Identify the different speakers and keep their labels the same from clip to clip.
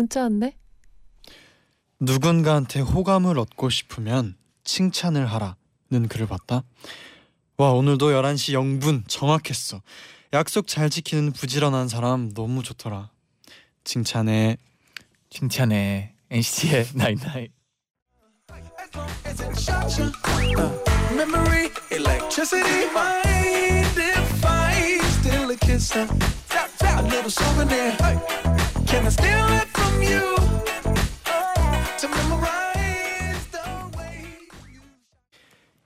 Speaker 1: 문자 왔네.
Speaker 2: 누군가한테 호감을 얻고 싶으면 칭찬을 하라는 글을 봤다. 와 오늘도 11시 0분 정확했어. 약속 잘 지키는 부지런한 사람 너무 좋더라. 칭찬해.
Speaker 3: 칭찬해 NCT의
Speaker 4: it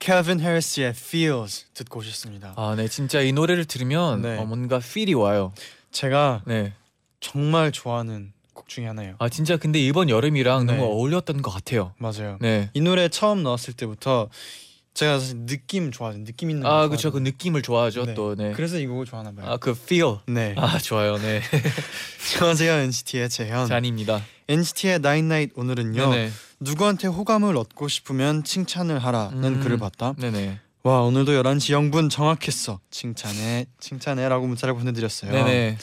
Speaker 2: 케빈 해리스의 Feels 듣고 오셨습니다.
Speaker 3: 아, 네, 진짜 이 노래를 들으면
Speaker 2: 네.
Speaker 3: 어, 뭔가 필이 와요.
Speaker 2: 제가
Speaker 3: 네.
Speaker 2: 정말 좋아하는 곡 중에 하나예요.
Speaker 3: 아, 진짜 근데 이번 여름이랑
Speaker 2: 네.
Speaker 3: 너무 어울렸던 것 같아요.
Speaker 2: 맞아요.
Speaker 3: 네.
Speaker 2: 이 노래 처음 나왔을 때부터 제가 사실 느낌 좋아하는 느낌 있는
Speaker 3: 아,
Speaker 2: 거
Speaker 3: 그렇죠. 그. 느낌을 좋아하죠,
Speaker 2: 네.
Speaker 3: 또. 네.
Speaker 2: 그래서 이 곡을 좋아하나 봐요.
Speaker 3: 아, 그 feel.
Speaker 2: 네.
Speaker 3: 아, 좋아요. 네.
Speaker 2: 안녕하세요 NCT의 재현.
Speaker 3: 잔입니다.
Speaker 2: NCT의 나인나잇 오늘은요.
Speaker 3: 네네.
Speaker 2: 누구한테 호감을 얻고 싶으면 칭찬을 하라는
Speaker 3: 음.
Speaker 2: 글을 봤다.
Speaker 3: 네네.
Speaker 2: 와 오늘도 11시 0분 정확했어. 칭찬해 칭찬해라고 문자를 보내드렸어요.
Speaker 3: 네네.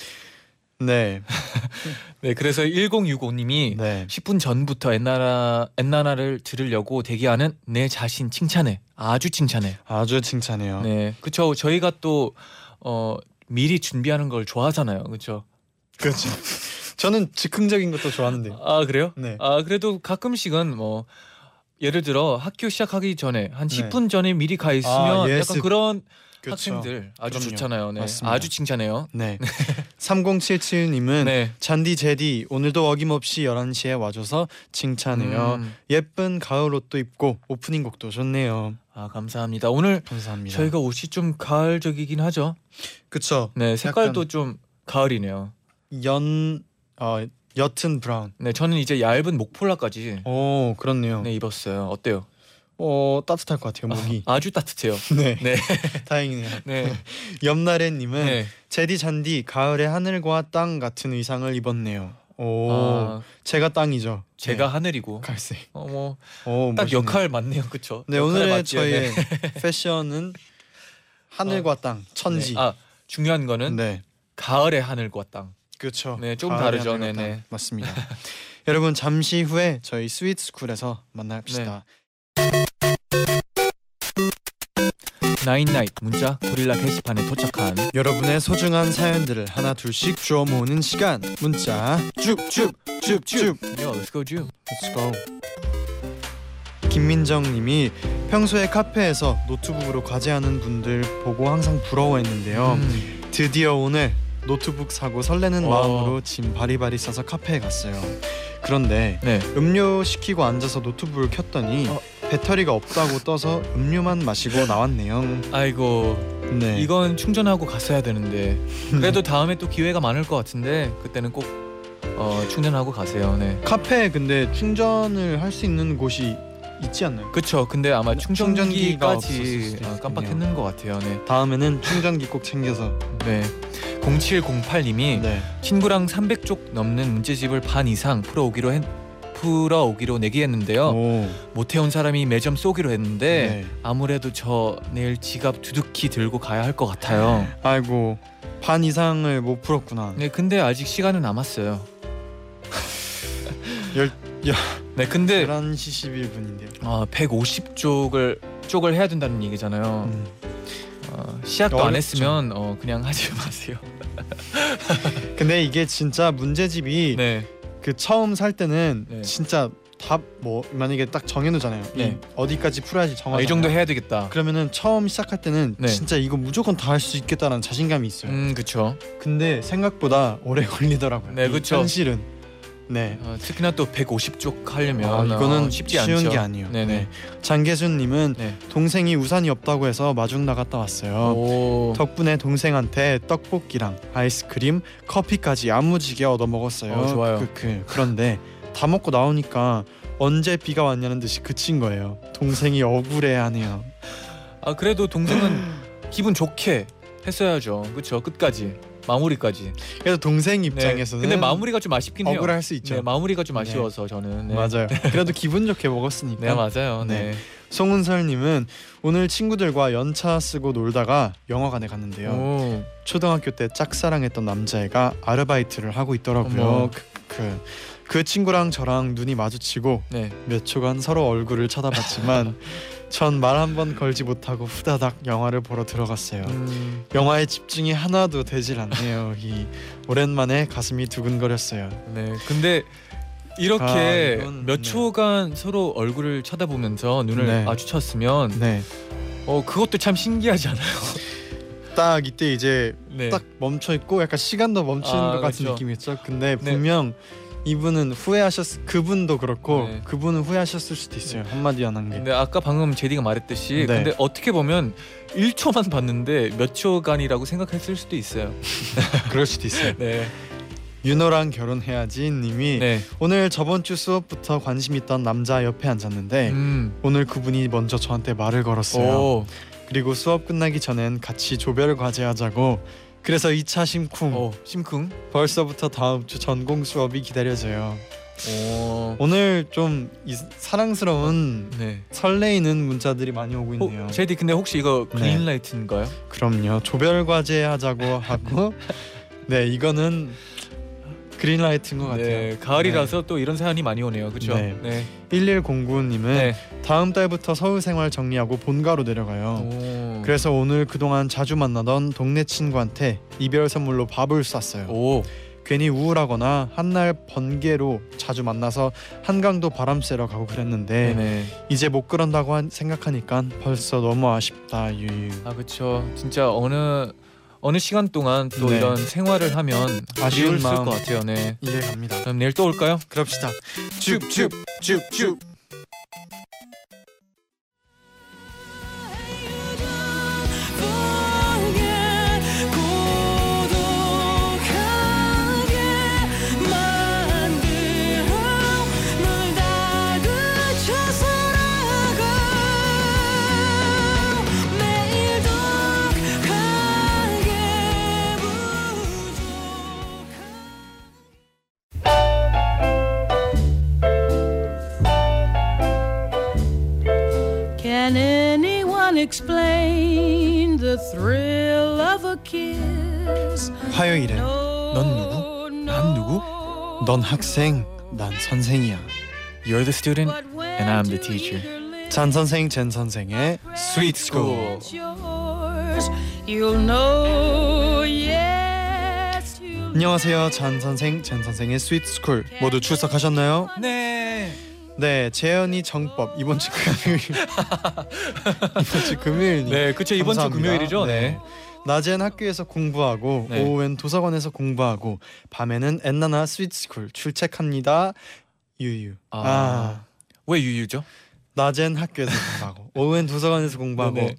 Speaker 2: 네.
Speaker 3: 네, 그래서 1065님이
Speaker 2: 네.
Speaker 3: 10분 전부터 엔나나 엔나나를 들으려고 대기하는 내 자신 칭찬해. 아주 칭찬해.
Speaker 2: 아주 칭찬해요.
Speaker 3: 네, 그렇죠. 저희가 또 어, 미리 준비하는 걸 좋아하잖아요, 그렇죠.
Speaker 2: 그렇죠. 저는 즉흥적인 것도 좋아하는데.
Speaker 3: 아 그래요?
Speaker 2: 네.
Speaker 3: 아 그래도 가끔씩은 뭐 예를 들어 학교 시작하기 전에 한
Speaker 2: 네.
Speaker 3: 10분 전에 미리 가 있으면
Speaker 2: 아,
Speaker 3: 약간. 그런
Speaker 2: 그렇죠.
Speaker 3: 학생들 아주
Speaker 2: 그럼요.
Speaker 3: 좋잖아요. 네.
Speaker 2: 맞습니다.
Speaker 3: 아주 칭찬해요.
Speaker 2: 네. 3077님은
Speaker 3: 네.
Speaker 2: 잔디 제디 오늘도 어김없이 11시에 와줘서 칭찬해요.
Speaker 3: 음,
Speaker 2: 예쁜 가을 옷도 입고 오프닝 곡도 좋네요.
Speaker 3: 아 감사합니다. 오늘
Speaker 2: 감사합니다.
Speaker 3: 저희가 옷이 좀 가을적이긴 하죠.
Speaker 2: 그쵸.
Speaker 3: 네, 색깔도 좀 가을이네요.
Speaker 2: 연 어, 옅은 브라운.
Speaker 3: 네, 저는 이제 얇은 목폴라까지
Speaker 2: 오 그렇네요.
Speaker 3: 네 입었어요. 어때요?
Speaker 2: 어 따뜻할 것 같아요 목이.
Speaker 3: 아, 주 따뜻해요.
Speaker 2: 네.
Speaker 3: 네,
Speaker 2: 다행이네요.
Speaker 3: 네,
Speaker 2: 옆나래님은
Speaker 3: 네.
Speaker 2: 제디 잔디 가을의 하늘과 땅 같은 의상을 입었네요. 오
Speaker 3: 아,
Speaker 2: 제가 땅이죠.
Speaker 3: 제가
Speaker 2: 네.
Speaker 3: 하늘이고,
Speaker 2: 갈색.
Speaker 3: 어뭐오딱
Speaker 2: 멋있네요.
Speaker 3: 역할 맞네요, 그렇죠?
Speaker 2: 네 오늘의 저의 패션은 하늘과 땅 천지.
Speaker 3: 아 중요한 거는
Speaker 2: 네
Speaker 3: 가을의 하늘과 땅.
Speaker 2: 그렇죠.
Speaker 3: 네, 조금 다르죠.
Speaker 2: 땅.
Speaker 3: 네네.
Speaker 2: 맞습니다. 여러분 잠시 후에 저희 스위트 스쿨에서 만납시다.
Speaker 3: 나인나잇 문자 고릴라 게시판에 도착한
Speaker 2: 여러분의 소중한 사연들을 하나 둘씩 주워 모으는 시간 문자 쭉쭉쭉쭉
Speaker 3: Yo, let's go Ju.
Speaker 2: Let's go. 김민정님이 평소에 카페에서 노트북으로 과제하는 분들 보고 항상 부러워했는데요.
Speaker 3: 음,
Speaker 2: 드디어 오늘 노트북 사고 설레는
Speaker 3: 어.
Speaker 2: 마음으로 짐 바리바리 싸서 카페에 갔어요. 그런데
Speaker 3: 네.
Speaker 2: 음료 시키고 앉아서 노트북을 켰더니
Speaker 3: 어.
Speaker 2: 배터리가 없다고 떠서 음료만 마시고 나왔네요.
Speaker 3: 아이고
Speaker 2: 네.
Speaker 3: 이건 충전하고 갔어야 되는데 그래도 다음에 또 기회가 많을 것 같은데 그때는 꼭 어, 충전하고 가세요. 네.
Speaker 2: 카페에 근데 충전을 할 수 있는 곳이 있지 않나요?
Speaker 3: 그쵸. 근데 아마
Speaker 2: 충전기가 없었을
Speaker 3: 충전기까지
Speaker 2: 있겠네요.
Speaker 3: 깜빡했는 것 같아요. 네.
Speaker 2: 다음에는 충전기 꼭 챙겨서.
Speaker 3: 네. 0708님이
Speaker 2: 네.
Speaker 3: 친구랑 300쪽 넘는 문제집을 반 이상 풀어오기로 했 풀어오기로 내기했는데요.
Speaker 2: 오.
Speaker 3: 못 해온 사람이 매점 쏘기로 했는데
Speaker 2: 네.
Speaker 3: 아무래도 저 내일 지갑 두둑히 들고 가야 할 것 같아요.
Speaker 2: 아이고 반 이상을 못 풀었구나.
Speaker 3: 네, 근데 아직 시간은 남았어요.
Speaker 2: 열 야.
Speaker 3: 네, 근데
Speaker 2: 11시 11분인데요.
Speaker 3: 어, 150쪽을 쪽을 해야 된다는 얘기잖아요.
Speaker 2: 음.
Speaker 3: 어, 시작도 안
Speaker 2: 어렵죠.
Speaker 3: 했으면 어, 그냥 하지 마세요.
Speaker 2: 근데 이게 진짜 문제집이
Speaker 3: 네,
Speaker 2: 그 처음 살 때는
Speaker 3: 네.
Speaker 2: 진짜 답 뭐 만약에 딱 정해놓잖아요. 이
Speaker 3: 네.
Speaker 2: 어디까지 풀어야지
Speaker 3: 아,
Speaker 2: 정하잖아요.
Speaker 3: 이 정도 해야 되겠다.
Speaker 2: 그러면은 처음 시작할 때는
Speaker 3: 네.
Speaker 2: 진짜 이거 무조건 다 할 수 있겠다라는 자신감이 있어요.
Speaker 3: 음, 그렇죠.
Speaker 2: 근데 생각보다 오래 걸리더라고요.
Speaker 3: 네,
Speaker 2: 이
Speaker 3: 그쵸.
Speaker 2: 현실은. 네.
Speaker 3: 어, 특히나 또 150쪽 하려면
Speaker 2: 아, 이거는
Speaker 3: 어, 쉽지
Speaker 2: 쉬운
Speaker 3: 않죠.
Speaker 2: 게 아니에요.
Speaker 3: 네네.
Speaker 2: 장계순님은
Speaker 3: 네.
Speaker 2: 동생이 우산이 없다고 해서 마중 나갔다 왔어요.
Speaker 3: 오.
Speaker 2: 덕분에 동생한테 떡볶이랑 아이스크림, 커피까지 야무지게 얻어 먹었어요.
Speaker 3: 어, 좋아요.
Speaker 2: 그, 그, 그런데 다 먹고 나오니까 언제 비가 왔냐는 듯이 그친 거예요. 동생이 억울해하네요.
Speaker 3: 아 그래도 동생은 기분 좋게 했어야죠. 그렇죠. 끝까지 마무리까지.
Speaker 2: 그래서 동생
Speaker 3: 네.
Speaker 2: 입장에서는
Speaker 3: 근데 마무리가 좀 아쉽긴 해요.
Speaker 2: 억울할 수 있죠.
Speaker 3: 네, 마무리가 좀
Speaker 2: 네.
Speaker 3: 아쉬워서 저는. 네.
Speaker 2: 맞아요. 그래도 기분 좋게 먹었으니까.
Speaker 3: 네 맞아요. 네.
Speaker 2: 송은설님은 오늘 친구들과 연차 쓰고 놀다가 영화관에 갔는데요.
Speaker 3: 오.
Speaker 2: 초등학교 때 짝사랑했던 남자애가 아르바이트를 하고 있더라고요.
Speaker 3: 어머.
Speaker 2: 그, 그, 그 친구랑 저랑 눈이 마주치고
Speaker 3: 네.
Speaker 2: 몇 초간 서로 얼굴을 쳐다봤지만 전 말 한 번 걸지 못하고 후다닥 영화를 보러 들어갔어요.
Speaker 3: 음,
Speaker 2: 영화에 집중이 하나도 되질 않네요. 이 오랜만에 가슴이 두근거렸어요.
Speaker 3: 네. 근데 이렇게
Speaker 2: 아, 이건,
Speaker 3: 몇
Speaker 2: 네.
Speaker 3: 초간 서로 얼굴을 쳐다보면서 눈을
Speaker 2: 네.
Speaker 3: 마주쳤으면
Speaker 2: 네,
Speaker 3: 어 그것도 참 신기하지 않아요?
Speaker 2: 딱 이때 이제
Speaker 3: 네.
Speaker 2: 딱 멈춰 있고 약간 시간도 멈추는
Speaker 3: 아,
Speaker 2: 것 같은
Speaker 3: 그쵸.
Speaker 2: 느낌이었죠. 근데
Speaker 3: 네.
Speaker 2: 분명 이분은 후회하셨 그분도 그렇고
Speaker 3: 네.
Speaker 2: 그분은 후회하셨을 수도 있어요. 한마디 안 한 게.
Speaker 3: 근데 아까 방금 제디가 말했듯이
Speaker 2: 네.
Speaker 3: 근데 어떻게 보면 1초만 봤는데 몇 초간이라고 생각했을 수도 있어요.
Speaker 2: 그럴 수도 있어요.
Speaker 3: 네.
Speaker 2: 윤호랑 결혼해야지 님이
Speaker 3: 네.
Speaker 2: 오늘 저번 주 수업부터 관심 있던 남자 옆에 앉았는데
Speaker 3: 음.
Speaker 2: 오늘 그분이 먼저 저한테 말을 걸었어요.
Speaker 3: 오.
Speaker 2: 그리고 수업 끝나기 전엔 같이 조별 과제 하자고. 그래서 2차 심쿵.
Speaker 3: 오. 심쿵.
Speaker 2: 벌써부터 다음 주 전공 수업이 기다려져요.
Speaker 3: 오.
Speaker 2: 오늘 좀 이, 사랑스러운
Speaker 3: 네.
Speaker 2: 설레이는 문자들이 많이 오고 있네요.
Speaker 3: 어, 제디 근데 혹시 이거
Speaker 2: 네.
Speaker 3: 그린라이트인가요?
Speaker 2: 그럼요. 조별 과제 하자고 하고 네 이거는 그린라이트인 것 같아요.
Speaker 3: 네. 가을이라서 또 이런 사연이 많이 오네요. 그렇죠?
Speaker 2: 네.
Speaker 3: 네.
Speaker 2: 1109님은
Speaker 3: 네.
Speaker 2: 다음 달부터 서울 생활 정리하고 본가로 내려가요.
Speaker 3: 오.
Speaker 2: 그래서 오늘 그동안 자주 만나던 동네 친구한테 이별 선물로 밥을 쐈어요.
Speaker 3: 오.
Speaker 2: 괜히 우울하거나 한날 번개로 자주 만나서 한강도 바람 쐬러 가고 그랬는데
Speaker 3: 네네.
Speaker 2: 이제 못 그런다고 한- 생각하니까 벌써 너무 아쉽다 유유.
Speaker 3: 아 그렇죠. 진짜 어느 어느 시간 동안 또
Speaker 2: 네.
Speaker 3: 이런 생활을 하면
Speaker 2: 마음.
Speaker 3: 것 같아요. 네.
Speaker 2: 이해갑니다.
Speaker 3: 그럼 내일 또 올까요?
Speaker 2: 그럽시다. 줍줍줍줍. 화요일에
Speaker 3: 넌 누구? 난 누구?
Speaker 2: 넌 학생, 난 선생이야.
Speaker 3: You're the student and I'm the teacher.
Speaker 2: 잔 선생, 젠 선생의 Sweet School.
Speaker 4: You'll know, yes, you'll
Speaker 2: 안녕하세요, 잔 선생, 젠 선생의 Sweet School. 모두 출석하셨나요?
Speaker 3: 네.
Speaker 2: 네, 재현이 정법 이번 주 금요일. 이번 주 금요일니.
Speaker 3: 네, 그렇죠. 이번 주
Speaker 2: 감사합니다.
Speaker 3: 금요일이죠. 네.
Speaker 2: 낮엔 학교에서 공부하고
Speaker 3: 네.
Speaker 2: 오후엔 도서관에서 공부하고 밤에는 엔나나 스위트스쿨 출첵합니다. 유유. 아.
Speaker 3: 아. 왜 유유죠?
Speaker 2: 낮엔 학교에서 공부하고 오후엔 도서관에서 공부하고
Speaker 3: 네네.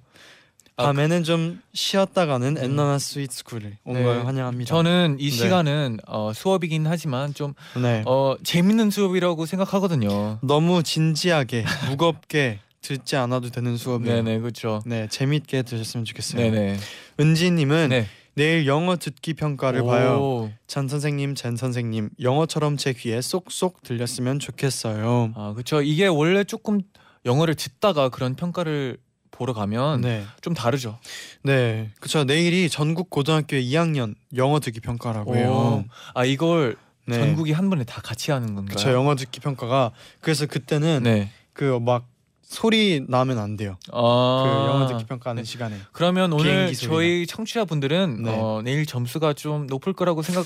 Speaker 3: 아,
Speaker 2: 밤에는 좀 쉬었다가는 엔나나 스위트스쿨을 온
Speaker 3: 네.
Speaker 2: 걸 환영합니다.
Speaker 3: 저는 이
Speaker 2: 네.
Speaker 3: 시간은 어, 수업이긴 하지만 좀
Speaker 2: 네.
Speaker 3: 어, 재밌는 수업이라고 생각하거든요.
Speaker 2: 너무 진지하게 무겁게 듣지 않아도 되는 수업이에요.
Speaker 3: 네네 그렇죠.
Speaker 2: 네, 재밌게 들으셨으면 좋겠어요.
Speaker 3: 네네.
Speaker 2: 은지님은
Speaker 3: 네.
Speaker 2: 내일 영어 듣기 평가를
Speaker 3: 오.
Speaker 2: 봐요. 잔 선생님, 젠 선생님, 영어처럼 제 귀에 쏙쏙 들렸으면 좋겠어요.
Speaker 3: 아 그렇죠. 이게 원래 조금 영어를 듣다가 그런 평가를 보러 가면
Speaker 2: 네,
Speaker 3: 좀 다르죠.
Speaker 2: 네, 그렇죠. 내일이 전국 고등학교 2학년 영어 듣기 평가라고 해요.
Speaker 3: 오. 아 이걸
Speaker 2: 네.
Speaker 3: 전국이 한 번에 다 같이 하는 건가요?
Speaker 2: 그렇죠. 영어 듣기 평가가 그래서 그때는
Speaker 3: 네.
Speaker 2: 그막 소리 나면 안 돼요.
Speaker 3: 아.
Speaker 2: 그 영어 듣기 평가하는
Speaker 3: 네.
Speaker 2: 시간에.
Speaker 3: 그러면 오늘. 저희 청취자분들은
Speaker 2: 네.
Speaker 3: 어, 내일 점수가 좀 높을 거라고 생각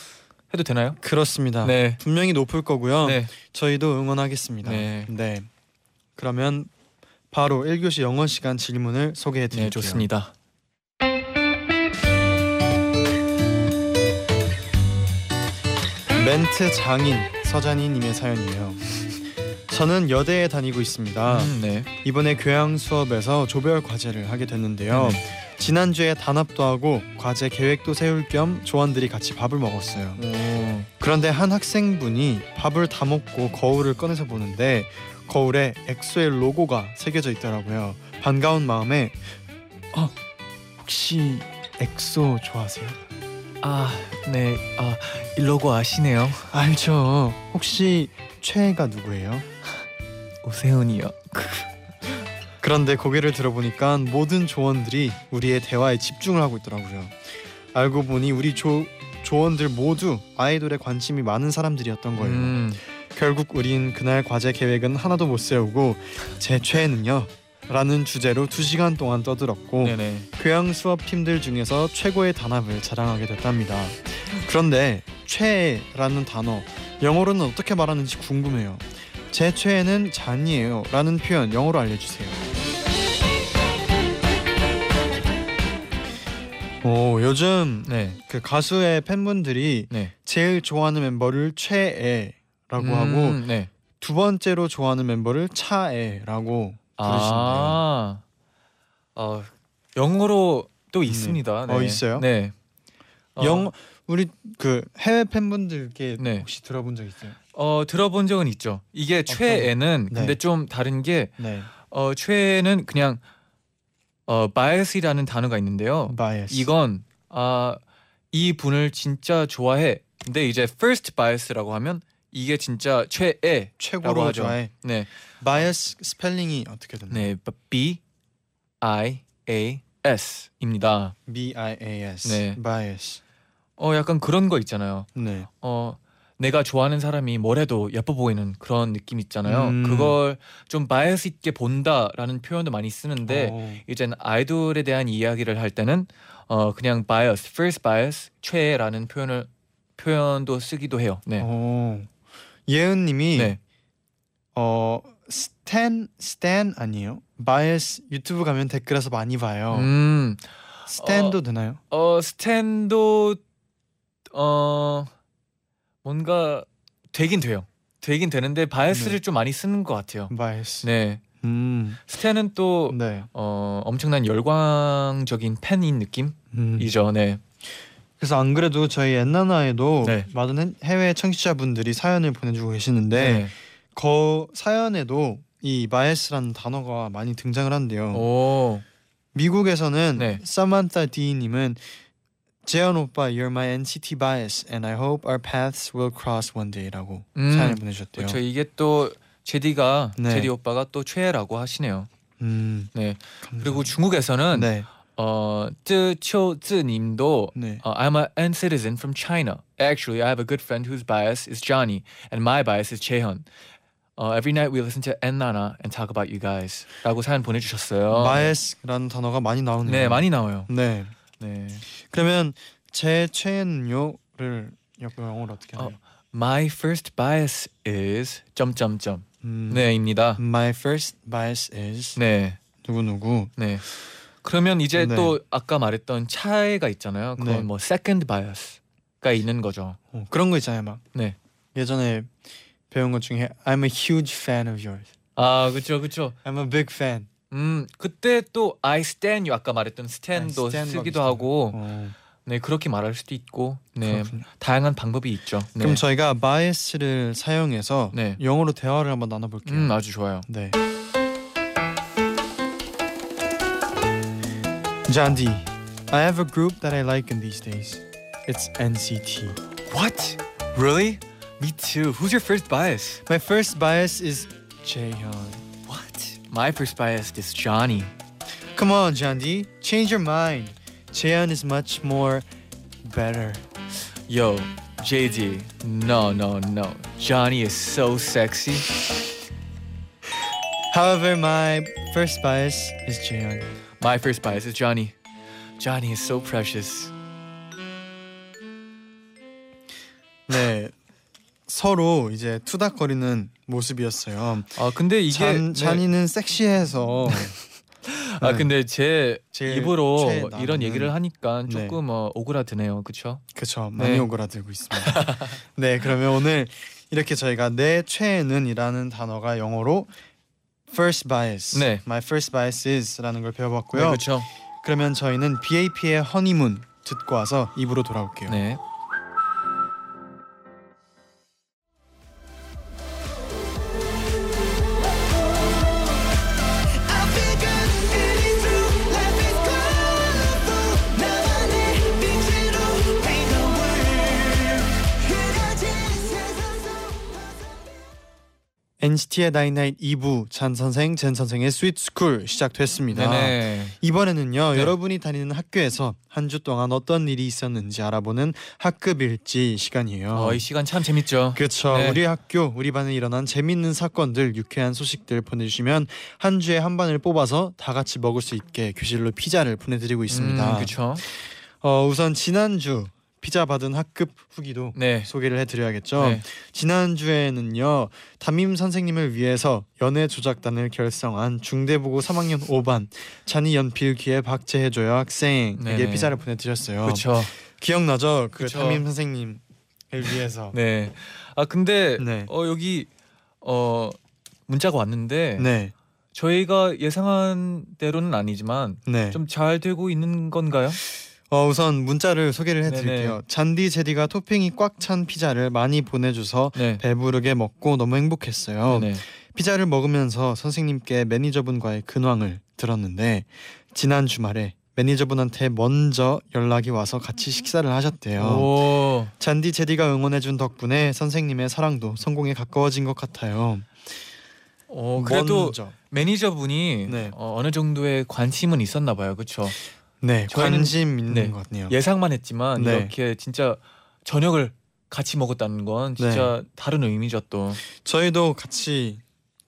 Speaker 3: 해도 되나요?
Speaker 2: 그렇습니다.
Speaker 3: 네.
Speaker 2: 분명히 높을 거고요.
Speaker 3: 네.
Speaker 2: 저희도 응원하겠습니다.
Speaker 3: 네.
Speaker 2: 네. 그러면 바로 1교시 영어 시간 질문을 소개해 드릴게요.
Speaker 3: 네, 좋습니다.
Speaker 2: 멘트 장인 서잔이님의 사연이에요. 저는 여대에 다니고 있습니다.
Speaker 3: 음, 네.
Speaker 2: 이번에 교양 수업에서 조별 과제를 하게 됐는데요.
Speaker 3: 네.
Speaker 2: 지난주에 단합도 하고 과제 계획도 세울 겸 조원들이 같이 밥을 먹었어요.
Speaker 3: 오.
Speaker 2: 그런데 한 학생분이 밥을 다 먹고 거울을 꺼내서 보는데 거울에 엑소의 로고가 새겨져 있더라고요. 반가운 마음에 어 혹시 엑소 좋아하세요?
Speaker 3: 아, 네. 아, 이 로고 아시네요.
Speaker 2: 알죠. 혹시 최애가 누구예요?
Speaker 3: 오세훈이요.
Speaker 2: 그런데 고개를 들어보니까 모든 조원들이 우리의 대화에 집중을 하고 있더라고요. 알고 보니 우리 조 조원들 모두 아이돌에 관심이 많은 사람들이었던 거예요.
Speaker 3: 음.
Speaker 2: 결국 우린 그날 과제 계획은 하나도 못 세우고 제 최애는요 라는 주제로 두 시간 동안 떠들었고
Speaker 3: 네네.
Speaker 2: 교양 수업 팀들 중에서 최고의 단합을 자랑하게 됐답니다. 그런데 최애라는 단어 영어로는 어떻게 말하는지 궁금해요. 제 최애는 잔이에요 라는 표현 영어로 알려주세요. 오 요즘
Speaker 3: 네.
Speaker 2: 그 가수의 팬분들이
Speaker 3: 네.
Speaker 2: 제일 좋아하는 멤버를 최애 라고
Speaker 3: 음,
Speaker 2: 하고
Speaker 3: 네.
Speaker 2: 두 번째로 좋아하는 멤버를 차애라고 부르신대요.
Speaker 3: 아. 어, 영어로 또 있습니다. 네.
Speaker 2: 어, 있어요?
Speaker 3: 네. 어,
Speaker 2: 영 우리 그 해외 팬분들께
Speaker 3: 네.
Speaker 2: 혹시 들어본 적 있어요?
Speaker 3: 어 들어본 적은 있죠. 이게 최애는
Speaker 2: 네.
Speaker 3: 근데 좀 다른 게
Speaker 2: 네.
Speaker 3: 어, 최애는 그냥 어 bias이라는 단어가 있는데요.
Speaker 2: bias.
Speaker 3: 이건 아이 분을 진짜 좋아해. 근데 이제 first bias라고 하면 이게 진짜 최애.
Speaker 2: 최고로
Speaker 3: 하죠.
Speaker 2: 좋아해.
Speaker 3: 네,
Speaker 2: bias 스펠링이 어떻게 되나요?
Speaker 3: 네, B I A S입니다.
Speaker 2: B I A S.
Speaker 3: 네.
Speaker 2: bias.
Speaker 3: 어 약간 그런 거 있잖아요.
Speaker 2: 네.
Speaker 3: 어 내가 좋아하는 사람이 뭐래도 예뻐 보이는 그런 느낌 있잖아요.
Speaker 2: 음.
Speaker 3: 그걸 좀 bias 있게 본다라는 표현도 많이 쓰는데
Speaker 2: 오.
Speaker 3: 이젠 아이돌에 대한 이야기를 할 때는 어 그냥 bias, first bias, 최애라는 표현을 표현도 쓰기도 해요. 네.
Speaker 2: 오. 예은님이
Speaker 3: 네.
Speaker 2: 어 stan stan 아니에요? bias 유튜브 가면 댓글에서 많이 봐요.
Speaker 3: 음.
Speaker 2: stan도 되나요?
Speaker 3: 어 stan도 어 뭔가 되긴 돼요. 되긴 되는데 bias를
Speaker 2: 네.
Speaker 3: 좀 많이 쓰는 것 같아요.
Speaker 2: bias.
Speaker 3: 네.
Speaker 2: 음.
Speaker 3: stan은 또
Speaker 2: 네.
Speaker 3: 어, 엄청난 열광적인 팬인 느낌이죠.
Speaker 2: 음.
Speaker 3: 네.
Speaker 2: 그래서 안 그래도 저희 엔나나에도
Speaker 3: 네.
Speaker 2: 많은 해- 해외 청취자분들이 사연을 보내주고 계시는데
Speaker 3: 네.
Speaker 2: 그 사연에도 이 bias라는 단어가 많이 등장을 한대요.
Speaker 3: 오.
Speaker 2: 미국에서는
Speaker 3: 네.
Speaker 2: 사만타 D님은 재현 오빠, you're my NCT bias, and I hope our paths will cross one day라고
Speaker 3: 음,
Speaker 2: 사연을 보내주셨대요.
Speaker 3: 그렇죠. 이게 또 제디가
Speaker 2: 네.
Speaker 3: 제디 오빠가 또 최애라고 하시네요.
Speaker 2: 음,
Speaker 3: 네.
Speaker 2: 감사합니다.
Speaker 3: 그리고 중국에서는
Speaker 2: 네,
Speaker 3: 어, 쯔초즈님도
Speaker 2: 네.
Speaker 3: uh, I'm a N citizen from China. Actually, I have a good friend whose bias is Johnny, and my bias is Chaehyun. Uh, every night we listen to N Nana and talk about you guys. 라고 사연 보내주셨어요.
Speaker 2: bias라는 단어가 많이 나오네요.
Speaker 3: 네, 많이 나와요.
Speaker 2: 네.
Speaker 3: 네.
Speaker 2: 그러면 제 최애는요를 영어로 어떻게 하나요?
Speaker 3: My first bias is 점점점.
Speaker 2: 음,
Speaker 3: 네입니다.
Speaker 2: My first bias is
Speaker 3: 네,
Speaker 2: 누구 누구.
Speaker 3: 네. 그러면 이제
Speaker 2: 네.
Speaker 3: 또 아까 말했던 차이가 있잖아요. 그건
Speaker 2: 네.
Speaker 3: 뭐 second bias가 있는 거죠.
Speaker 2: 어, 그런 거 있잖아요, 막
Speaker 3: 네.
Speaker 2: 예전에 배운 것 중에 I'm a huge fan of yours.
Speaker 3: 아, 그렇죠, 그렇죠.
Speaker 2: I'm a big fan.
Speaker 3: 음, 그때 또 I stand you 아까 말했던 stand도
Speaker 2: stand
Speaker 3: 쓰기도
Speaker 2: 거
Speaker 3: 하고,
Speaker 2: 어,
Speaker 3: 네 그렇게 말할 수도 있고, 네
Speaker 2: 그렇군요.
Speaker 3: 다양한 방법이 있죠. 네.
Speaker 2: 그럼 저희가 bias를 사용해서
Speaker 3: 네.
Speaker 2: 영어로 대화를 한번 나눠 볼게요.
Speaker 3: 음, 아주 좋아요.
Speaker 2: 네. Jandy, I have a group that I like in these days. It's NCT.
Speaker 3: What? Really? Me too. Who's your first bias?
Speaker 2: My first bias is Jaehyun.
Speaker 3: What? My first bias is Johnny.
Speaker 2: Come on, Jandy, change your mind. Jaehyun is much more better.
Speaker 3: Yo, JD. No, no, no. Johnny is so sexy.
Speaker 2: However, my first bias is Jaehyun.
Speaker 3: My first bias is Johnny. Johnny is so precious.
Speaker 2: 네. 서로 이제 투닥거리는 모습이었어요.
Speaker 3: 아 근데 이게
Speaker 2: 잔,
Speaker 3: 네.
Speaker 2: 잔이는 섹시해서
Speaker 3: 아
Speaker 2: 네.
Speaker 3: 근데 제 입으로 이런 얘기를 하니까
Speaker 2: 네.
Speaker 3: 조금 어, 오그라드네요. 그렇죠?
Speaker 2: 그쵸 많이
Speaker 3: 네.
Speaker 2: 오그라들고 있습니다. 네 그러면 오늘 이렇게 저희가 내 최애는이라는 단어가 영어로 first bias,
Speaker 3: 네.
Speaker 2: my first bias is라는 걸
Speaker 3: 네,
Speaker 2: 배워봤고요.
Speaker 3: 그렇죠.
Speaker 2: 그러면 저희는 BAP의 허니문 듣고 와서 입으로 돌아올게요.
Speaker 3: 네.
Speaker 2: NCT의 나인나잇 2부 쟌 선생, 잰 선생의 스위트 스쿨 시작됐습니다.
Speaker 3: 네네.
Speaker 2: 이번에는요
Speaker 3: 네.
Speaker 2: 여러분이 다니는 학교에서 한 주 동안 어떤 일이 있었는지 알아보는 학급 일지 시간이에요.
Speaker 3: 어, 이 시간 참 재밌죠.
Speaker 2: 그렇죠.
Speaker 3: 네.
Speaker 2: 우리 학교, 우리 반에 일어난 재밌는 사건들, 유쾌한 소식들 보내주시면 한 주에 한 반을 뽑아서 다 같이 먹을 수 있게 교실로 피자를 보내드리고 있습니다.
Speaker 3: 음, 그렇죠.
Speaker 2: 어, 우선 지난주 피자 받은 학급 후기도
Speaker 3: 네.
Speaker 2: 소개를 해드려야겠죠.
Speaker 3: 네.
Speaker 2: 지난 주에는요 담임 선생님을 위해서 연애 조작단을 결성한 중대부고 3학년 5반 찬이 연필 귀에 박제해줘요 학생에게
Speaker 3: 네네.
Speaker 2: 피자를 보내드렸어요.
Speaker 3: 그렇죠.
Speaker 2: 기억나죠? 그
Speaker 3: 그쵸.
Speaker 2: 담임 선생님을 위해서.
Speaker 3: 네. 아 근데
Speaker 2: 네.
Speaker 3: 어 여기 어 문자가 왔는데
Speaker 2: 네.
Speaker 3: 저희가 예상한 대로는 아니지만
Speaker 2: 네.
Speaker 3: 좀 잘 되고 있는 건가요?
Speaker 2: 어, 우선 문자를 소개를 해드릴게요.
Speaker 3: 네네.
Speaker 2: 잔디 제디가 토핑이 꽉 찬 피자를 많이 보내줘서
Speaker 3: 네.
Speaker 2: 배부르게 먹고 너무 행복했어요.
Speaker 3: 네.
Speaker 2: 피자를 먹으면서 선생님께 매니저분과의 근황을 들었는데 지난 주말에 매니저분한테 먼저 연락이 와서 같이 식사를 하셨대요.
Speaker 3: 오.
Speaker 2: 잔디 제디가 응원해준 덕분에 선생님의 사랑도 성공에 가까워진 것 같아요.
Speaker 3: 어 그래도
Speaker 2: 먼저.
Speaker 3: 매니저분이
Speaker 2: 네.
Speaker 3: 어, 어느 정도의 관심은 있었나 봐요. 그렇죠.
Speaker 2: 네 관심 있는
Speaker 3: 네.
Speaker 2: 것 같네요.
Speaker 3: 예상만 했지만
Speaker 2: 네.
Speaker 3: 이렇게 진짜 저녁을 같이 먹었다는 건 진짜
Speaker 2: 네.
Speaker 3: 다른 의미죠 또.
Speaker 2: 저희도 같이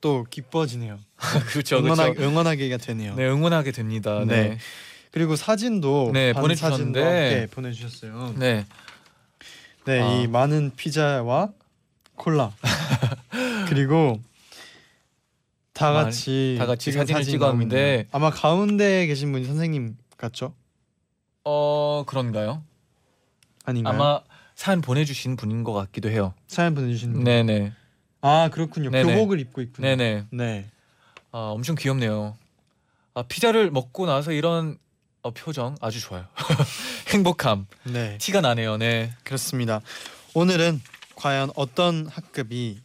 Speaker 2: 또 기뻐지네요.
Speaker 3: 그렇죠.
Speaker 2: 응원하,
Speaker 3: 그렇죠.
Speaker 2: 응원하기가 되네요.
Speaker 3: 네 응원하게 됩니다.
Speaker 2: 네.
Speaker 3: 네.
Speaker 2: 그리고 사진도
Speaker 3: 네,
Speaker 2: 반
Speaker 3: 보내주셨는데.
Speaker 2: 보내주셨어요.
Speaker 3: 네.
Speaker 2: 네,
Speaker 3: 아.
Speaker 2: 이 많은 피자와 콜라 그리고 다 같이
Speaker 3: 다 같이 사진을
Speaker 2: 사진
Speaker 3: 찍었는데.
Speaker 2: 아마 가운데 계신 분이 선생님 같죠?
Speaker 3: 어 그런가요?
Speaker 2: 아닌가요?
Speaker 3: 아마 사연 보내주신 분인 것 같기도 해요.
Speaker 2: 사연 보내주신 분.
Speaker 3: 네네.
Speaker 2: 아 그렇군요.
Speaker 3: 네네.
Speaker 2: 교복을 입고 있군요.
Speaker 3: 네네.
Speaker 2: 네.
Speaker 3: 아 엄청 귀엽네요. 아 피자를 먹고 나서 이런 어, 표정 아주 좋아요. 행복함
Speaker 2: 네.
Speaker 3: 티가 나네요. 네.
Speaker 2: 그렇습니다. 오늘은 과연 어떤 학급이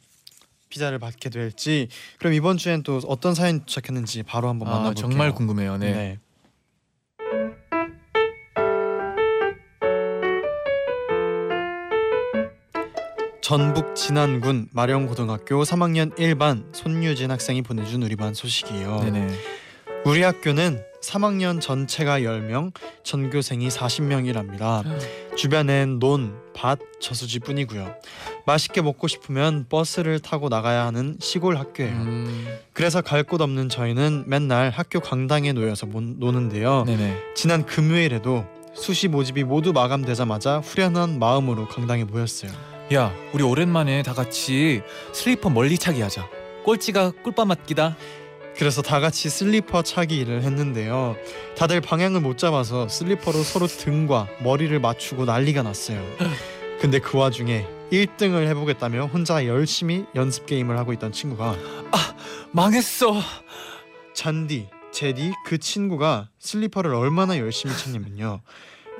Speaker 2: 피자를 받게 될지 그럼 이번 주엔 또 어떤 사연 도착했는지 바로 한번
Speaker 3: 아
Speaker 2: 만나볼게요.
Speaker 3: 정말 궁금해요. 네.
Speaker 2: 네. 전북 진안군 마령고등학교 3학년 1반 손유진 학생이 보내준 우리 반 소식이에요.
Speaker 3: 네네.
Speaker 2: 우리 학교는 3학년 전체가 10명, 전교생이 40명이랍니다. 주변엔 논, 밭, 저수지뿐이고요. 맛있게 먹고 싶으면 버스를 타고 나가야 하는 시골 학교예요.
Speaker 3: 음,
Speaker 2: 그래서 갈 곳 없는 저희는 맨날 학교 강당에 놓여서 모- 노는데요.
Speaker 3: 네네.
Speaker 2: 지난 금요일에도 수시 모집이 모두 마감되자마자 후련한 마음으로 강당에 모였어요.
Speaker 3: 야, 우리 오랜만에 다 같이 슬리퍼 멀리 차기 하자. 꼴찌가 꿀밤 맞기다.
Speaker 2: 그래서 다 같이 슬리퍼 차기를 했는데요. 다들 방향을 못 잡아서 슬리퍼로 서로 등과 머리를 맞추고 난리가 났어요. 근데 그 와중에 1등을 해보겠다며 혼자 열심히 연습 게임을 하고 있던 친구가
Speaker 3: 망했어.
Speaker 2: 쟌디, 잰디 그 친구가 슬리퍼를 얼마나 열심히 찼냐면요.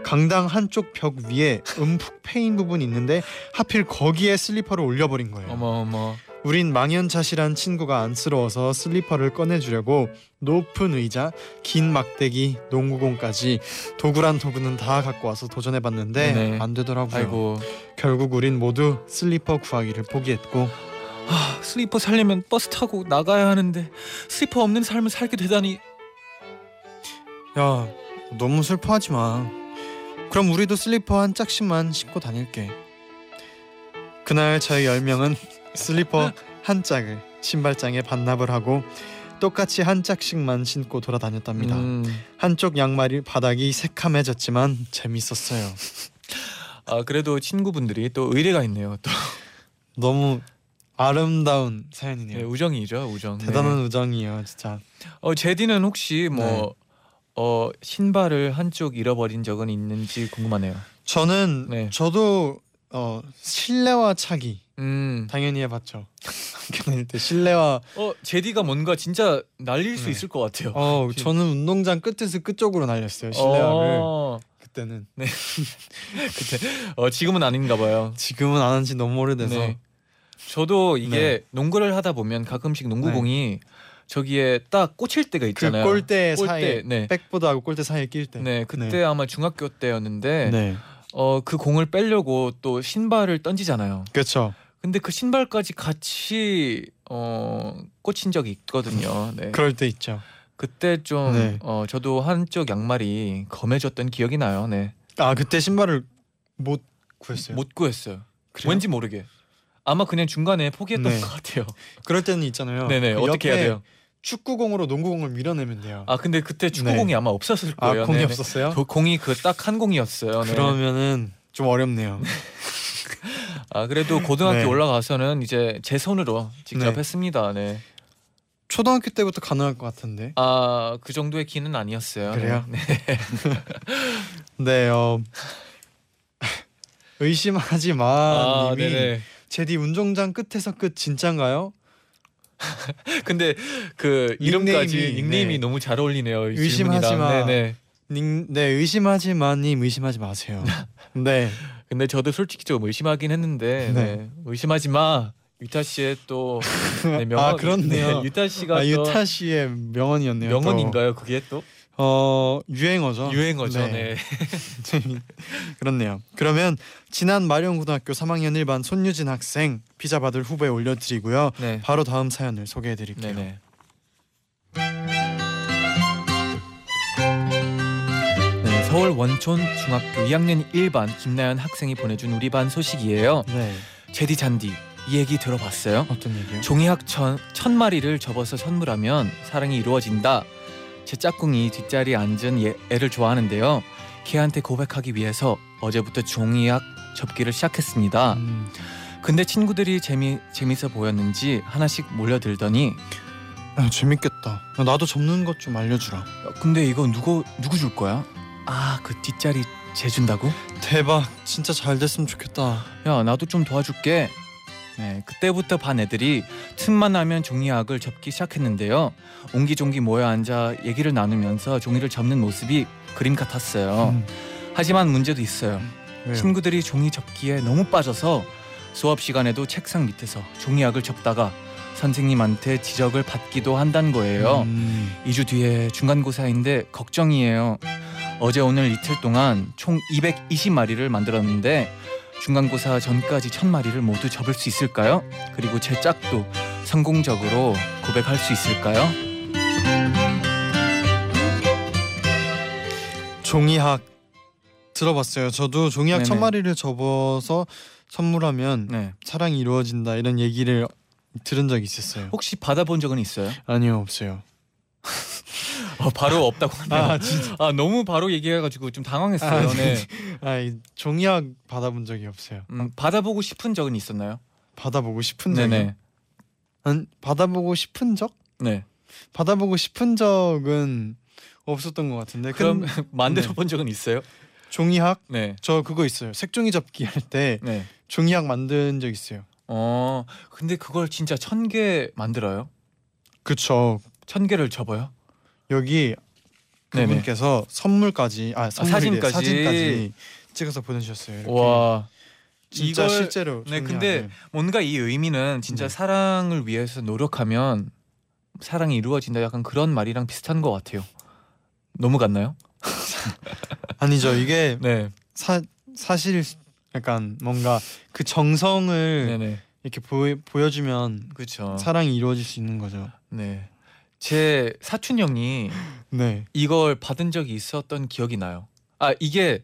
Speaker 2: 강당 한쪽 벽 위에 움푹 패인 부분이 있는데 하필 거기에 슬리퍼를 올려버린 거예요.
Speaker 3: 어머 어머.
Speaker 2: 우린 망연자실한 친구가 안쓰러워서 슬리퍼를 꺼내주려고 높은 의자, 긴 막대기, 농구공까지 도구란 도구는 다 갖고 와서 도전해봤는데
Speaker 3: 네네.
Speaker 2: 안 되더라고요.
Speaker 3: 아이고.
Speaker 2: 결국 우린 모두 슬리퍼 구하기를 포기했고
Speaker 3: 아, 슬리퍼 살려면 버스 타고 나가야 하는데 슬리퍼 없는 삶을 살게 되다니.
Speaker 2: 야 너무 슬퍼하지 마. 그럼 우리도 슬리퍼 한 짝씩만 신고 다닐게. 그날 저희 열 명은 슬리퍼 한 짝을 신발장에 반납을 하고 똑같이 한 짝씩만 신고 돌아다녔답니다.
Speaker 3: 음,
Speaker 2: 한쪽 양말이 바닥이 새카매졌지만 재밌었어요.
Speaker 3: 아 그래도 친구분들이 또 의리가 있네요. 또
Speaker 2: 너무 아름다운 사연이네요.
Speaker 3: 네, 우정이죠, 우정. 네.
Speaker 2: 대단한 우정이에요, 진짜.
Speaker 3: 어 제디는 혹시 뭐
Speaker 2: 네.
Speaker 3: 어, 신발을 한쪽 잃어버린 적은 있는지 궁금하네요.
Speaker 2: 저는
Speaker 3: 네.
Speaker 2: 저도 어, 실내화 차기
Speaker 3: 음.
Speaker 2: 당연히 해봤죠. 학교 다닐 때 실내화.
Speaker 3: 어 제디가 뭔가 진짜 날릴 수
Speaker 2: 네.
Speaker 3: 있을 것 같아요.
Speaker 2: 어
Speaker 3: 지-
Speaker 2: 저는 운동장 끝에서 끝쪽으로 날렸어요 실내화를.
Speaker 3: 어,
Speaker 2: 그때는.
Speaker 3: 그때 어 지금은 아닌가 봐요.
Speaker 2: 지금은 안 한 지 너무 오래돼서.
Speaker 3: 네. 저도 이게
Speaker 2: 네.
Speaker 3: 농구를 하다 보면 가끔씩 농구공이 저기에 딱 꽂힐 때가
Speaker 2: 그
Speaker 3: 있잖아요.
Speaker 2: 골대
Speaker 3: 골대,
Speaker 2: 사이에
Speaker 3: 네.
Speaker 2: 백보드하고 골대 사이에 낄 때.
Speaker 3: 네, 그때 아마 중학교 때였는데
Speaker 2: 네.
Speaker 3: 어 그 공을 빼려고 또 신발을 던지잖아요.
Speaker 2: 그렇죠.
Speaker 3: 근데 그 신발까지 같이 어 꽂힌 적이 있거든요. 네.
Speaker 2: 그럴 때 있죠.
Speaker 3: 그때 좀
Speaker 2: 네.
Speaker 3: 어 저도 한쪽 양말이 검해졌던 기억이 나요. 네.
Speaker 2: 아 그때 신발을 못 구했어요.
Speaker 3: 못 구했어요.
Speaker 2: 그래요?
Speaker 3: 왠지 모르게. 아마 그냥 중간에 포기했던
Speaker 2: 네.
Speaker 3: 것 같아요.
Speaker 2: 그럴 때는 있잖아요.
Speaker 3: 네네.
Speaker 2: 그
Speaker 3: 어떻게 해야 돼요?
Speaker 2: 축구공으로 농구공을 밀어내면 돼요.
Speaker 3: 아 근데 그때 축구공이 아마 없었을 거예요.
Speaker 2: 네. 아 공이
Speaker 3: 네네.
Speaker 2: 없었어요?
Speaker 3: 도- 공이 그 딱 한 공이었어요. 네.
Speaker 2: 그러면은 좀 어렵네요.
Speaker 3: 아 그래도 고등학교
Speaker 2: 네.
Speaker 3: 올라가서는 이제 제 손으로 직접
Speaker 2: 네.
Speaker 3: 했습니다. 네.
Speaker 2: 초등학교 때부터 가능할 것 같은데.
Speaker 3: 아 그 정도의 기는 아니었어요.
Speaker 2: 그래요?
Speaker 3: 네.
Speaker 2: 네. 어... 의심하지 마
Speaker 3: 아
Speaker 2: 님이. 제디 운동장 끝에서 끝 진짠가요?
Speaker 3: 근데 그 이름까지
Speaker 2: 닉네임이,
Speaker 3: 닉네임이
Speaker 2: 네.
Speaker 3: 너무 잘 어울리네요. 이
Speaker 2: 의심하지
Speaker 3: 질문이랑.
Speaker 2: 마.
Speaker 3: 네네.
Speaker 2: 님, 네 의심하지 마님 의심하지 마세요. 네.
Speaker 3: 근데 저도 솔직히 좀 의심하긴 했는데
Speaker 2: 네.
Speaker 3: 네. 의심하지 마. 유타 씨의 또 네, 명언.
Speaker 2: 아, 그렇네요.
Speaker 3: 네, 유타 씨가 아또
Speaker 2: 유타 씨의 명언이었네요. 또.
Speaker 3: 명언인가요? 그게 또
Speaker 2: 어 유행어죠.
Speaker 3: 유행어죠.
Speaker 2: 네.
Speaker 3: 네.
Speaker 2: 그렇네요. 그러면 지난 마령고등학교 3학년 1반 손유진 학생 피자 받을 후보에 올려드리고요.
Speaker 3: 네.
Speaker 2: 바로 다음 사연을 소개해드릴게요.
Speaker 3: 네네. 네, 서울 원촌 중학교 2학년 1반 김나연 학생이 보내준 우리 반 소식이에요.
Speaker 2: 네.
Speaker 3: 제디 잔디 이 얘기 들어봤어요?
Speaker 2: 어떤 얘기요?
Speaker 3: 종이학 천, 천 마리를 접어서 선물하면 사랑이 이루어진다. 제 짝꿍이 뒷자리에 앉은 얘, 애를 좋아하는데요. 걔한테 고백하기 위해서 어제부터 종이학 접기를 시작했습니다.
Speaker 2: 음,
Speaker 3: 근데 친구들이 재미 재밌어 보였는지 하나씩 몰려들더니
Speaker 2: 아, 재밌겠다. 야, 나도 접는 것 좀 알려주라.
Speaker 3: 어, 근데 이거 누구 누구 줄 거야? 아 그 뒷자리 재 준다고?
Speaker 2: 대박. 진짜 잘 됐으면 좋겠다.
Speaker 3: 야 나도 좀 도와줄게. 네 그때부터 반 애들이 틈만 나면 종이학을 접기 시작했는데요. 옹기종기 모여 앉아 얘기를 나누면서 종이를 접는 모습이 그림 같았어요.
Speaker 2: 음,
Speaker 3: 하지만 문제도 있어요.
Speaker 2: 왜요?
Speaker 3: 친구들이 종이 접기에 너무 빠져서 수업 시간에도 책상 밑에서 종이학을 접다가 선생님한테 지적을 받기도 한다는 거예요.
Speaker 2: 음,
Speaker 3: 2주 뒤에 중간고사인데 걱정이에요. 어제 오늘 이틀 동안 총 220마리를 만들었는데 중간고사 전까지 1000마리를 모두 접을 수 있을까요? 그리고 제 짝도 성공적으로 고백할 수 있을까요?
Speaker 2: 종이학 들어봤어요. 저도 종이학
Speaker 3: 네네.
Speaker 2: 천 마리를 접어서 선물하면
Speaker 3: 네.
Speaker 2: 사랑이 이루어진다 이런 얘기를 들은 적이 있었어요.
Speaker 3: 혹시 받아본 적은 있어요?
Speaker 2: 아니요 없어요.
Speaker 3: 어, 바로 없다고 하네요.
Speaker 2: 아
Speaker 3: 아,
Speaker 2: 진짜.
Speaker 3: 너무 바로 얘기해가지고 좀 당황했어요.
Speaker 2: 아,
Speaker 3: 네.
Speaker 2: 아 이 종이학 받아본 적이 없어요.
Speaker 3: 음, 받아보고 싶은 적은 있었나요?
Speaker 2: 받아보고 싶은 적이
Speaker 3: 네네.
Speaker 2: 안 받아보고 싶은 적?
Speaker 3: 네.
Speaker 2: 받아보고 싶은 적은 없었던 것 같은데.
Speaker 3: 그럼
Speaker 2: 근
Speaker 3: 만들어
Speaker 2: 네.
Speaker 3: 본 적은 있어요?
Speaker 2: 종이학
Speaker 3: 네.
Speaker 2: 저 그거 있어요. 색종이 접기 할 때
Speaker 3: 네.
Speaker 2: 종이학 만든 적 있어요.
Speaker 3: 어, 근데 그걸 진짜 천 개 만들어요?
Speaker 2: 그쵸.
Speaker 3: 천 개를 접어요?
Speaker 2: 여기
Speaker 3: 네네.
Speaker 2: 그분께서 선물까지 아 선물이래,
Speaker 3: 사진까지.
Speaker 2: 사진까지 찍어서 보내주셨어요. 이렇게.
Speaker 3: 와.
Speaker 2: 진짜
Speaker 3: 이걸-
Speaker 2: 실제로.
Speaker 3: 네. 근데 뭔가 이 의미는 진짜
Speaker 2: 네.
Speaker 3: 사랑을 위해서 노력하면 사랑이 이루어진다 약간 그런 말이랑 비슷한 것 같아요. 너무 같나요?
Speaker 2: 아니죠. 이게
Speaker 3: 네.
Speaker 2: 사 사실 약간 뭔가 그 정성을
Speaker 3: 네네.
Speaker 2: 이렇게 보여 보여주면
Speaker 3: 그렇죠.
Speaker 2: 사랑이 이루어질 수 있는 거죠.
Speaker 3: 네. 제 사촌 형이
Speaker 2: 네.
Speaker 3: 이걸 받은 적이 있었던 기억이 나요. 아 이게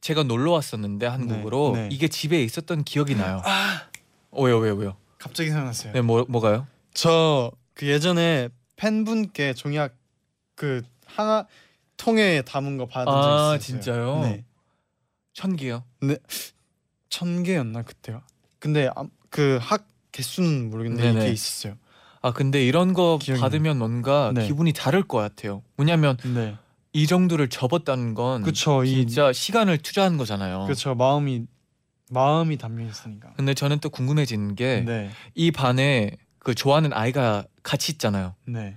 Speaker 3: 제가 놀러 왔었는데 한국으로
Speaker 2: 네.
Speaker 3: 이게 집에 있었던 기억이 나요. 어, 왜요 왜요 왜요?
Speaker 2: 갑자기 생각났어요.
Speaker 3: 네 뭐 뭐가요?
Speaker 2: 저 그 예전에 팬분께 종이학 그 하나 통에 담은 거 받은 적
Speaker 3: 아,
Speaker 2: 있었어요.
Speaker 3: 진짜요?
Speaker 2: 네.
Speaker 3: 천 개요.
Speaker 2: 천 개였나 그때요. 근데 아, 그학 개수는 모르겠는데
Speaker 3: 네네.
Speaker 2: 이게 있었어요.
Speaker 3: 아 근데 이런 거
Speaker 2: 기억이
Speaker 3: 받으면 뭔가
Speaker 2: 네.
Speaker 3: 기분이 다를 것 같아요. 왜냐면
Speaker 2: 네.
Speaker 3: 이 정도를 접었다는 건
Speaker 2: 그쵸 이
Speaker 3: 진짜 시간을 투자한 거잖아요.
Speaker 2: 그쵸 마음이 마음이 담겨 있으니까.
Speaker 3: 근데 저는 또 궁금해지는 게 이
Speaker 2: 네.
Speaker 3: 반에 그 좋아하는 아이가 같이 있잖아요.
Speaker 2: 네.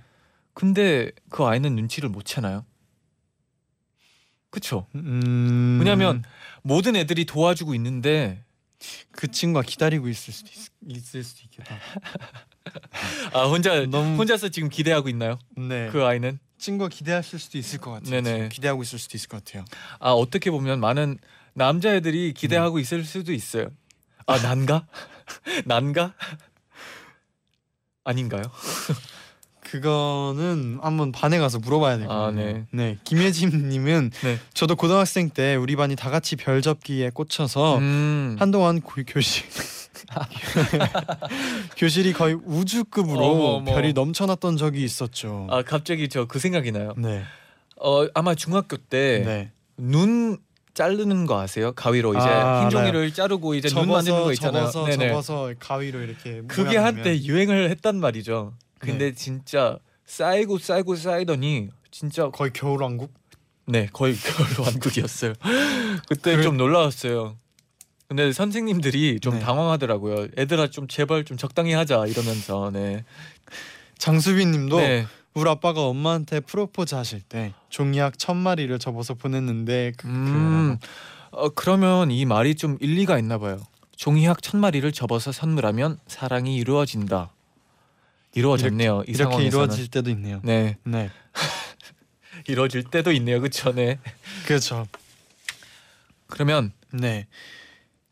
Speaker 3: 근데 그 아이는 눈치를 못 채나요? 그쵸?
Speaker 2: 음.
Speaker 3: 왜냐면 모든 애들이 도와주고 있는데
Speaker 2: 그 친구가 기다리고 있을 수도 있, 있을 수도 있겠다.
Speaker 3: 아 혼자
Speaker 2: 너무
Speaker 3: 혼자서 지금 기대하고 있나요?
Speaker 2: 네.
Speaker 3: 그 아이는
Speaker 2: 친구가 기대하실 수도 있을 것 같아요.
Speaker 3: 네네.
Speaker 2: 지금 기대하고 있을 수도 있을 것 같아요.
Speaker 3: 아 어떻게 보면 많은 남자애들이 기대하고 있을 수도 있어요. 아 난가? 난가? 아닌가요?
Speaker 2: 그거는 한번 반에 가서 물어봐야 될 것
Speaker 3: 아,
Speaker 2: 같아요.
Speaker 3: 네.
Speaker 2: 김예진님은
Speaker 3: 네.
Speaker 2: 저도 고등학생 때 우리 반이 다 같이 별 접기에 꽂혀서
Speaker 3: 음.
Speaker 2: 한동안 고, 교실 교실이 거의 우주급으로
Speaker 3: 어머, 어머.
Speaker 2: 별이 넘쳐났던 적이 있었죠.
Speaker 3: 아 갑자기 저 그 생각이 나요.
Speaker 2: 네.
Speaker 3: 어 아마 중학교 때눈
Speaker 2: 네.
Speaker 3: 자르는 거 아세요? 가위로 이제
Speaker 2: 아,
Speaker 3: 흰 종이를 자르고 이제 눈 만드는 거 있잖아요.
Speaker 2: 접어서
Speaker 3: 네네.
Speaker 2: 접어서 가위로 이렇게
Speaker 3: 그게. 한때 유행을 했단 말이죠. 근데
Speaker 2: 네.
Speaker 3: 진짜 쌓이고 쌓이고 쌓이더니 진짜
Speaker 2: 거의 겨울왕국.
Speaker 3: 네 거의 겨울 왕국이었어요. 그때
Speaker 2: 그래-
Speaker 3: 좀 놀라웠어요. 근데 선생님들이 좀
Speaker 2: 네.
Speaker 3: 당황하더라고요. 애들아 좀 제발 좀 적당히 하자 이러면서 네.
Speaker 2: 장수빈님도
Speaker 3: 네.
Speaker 2: 우리 아빠가 엄마한테 프로포즈 하실 때 종이학 천 마리를 접어서 보냈는데 그,
Speaker 3: 음. 어 그러면 이 말이 좀 일리가 있나 봐요. 종이학 천 마리를 접어서 선물하면 사랑이 이루어진다. 이루어졌네요. 이
Speaker 2: 이렇게
Speaker 3: 상황에서는.
Speaker 2: 이루어질 때도 있네요.
Speaker 3: 네.
Speaker 2: 네,
Speaker 3: 이루어질 때도 있네요. 그쵸 네.
Speaker 2: 그렇죠.
Speaker 3: 그러면
Speaker 2: 네.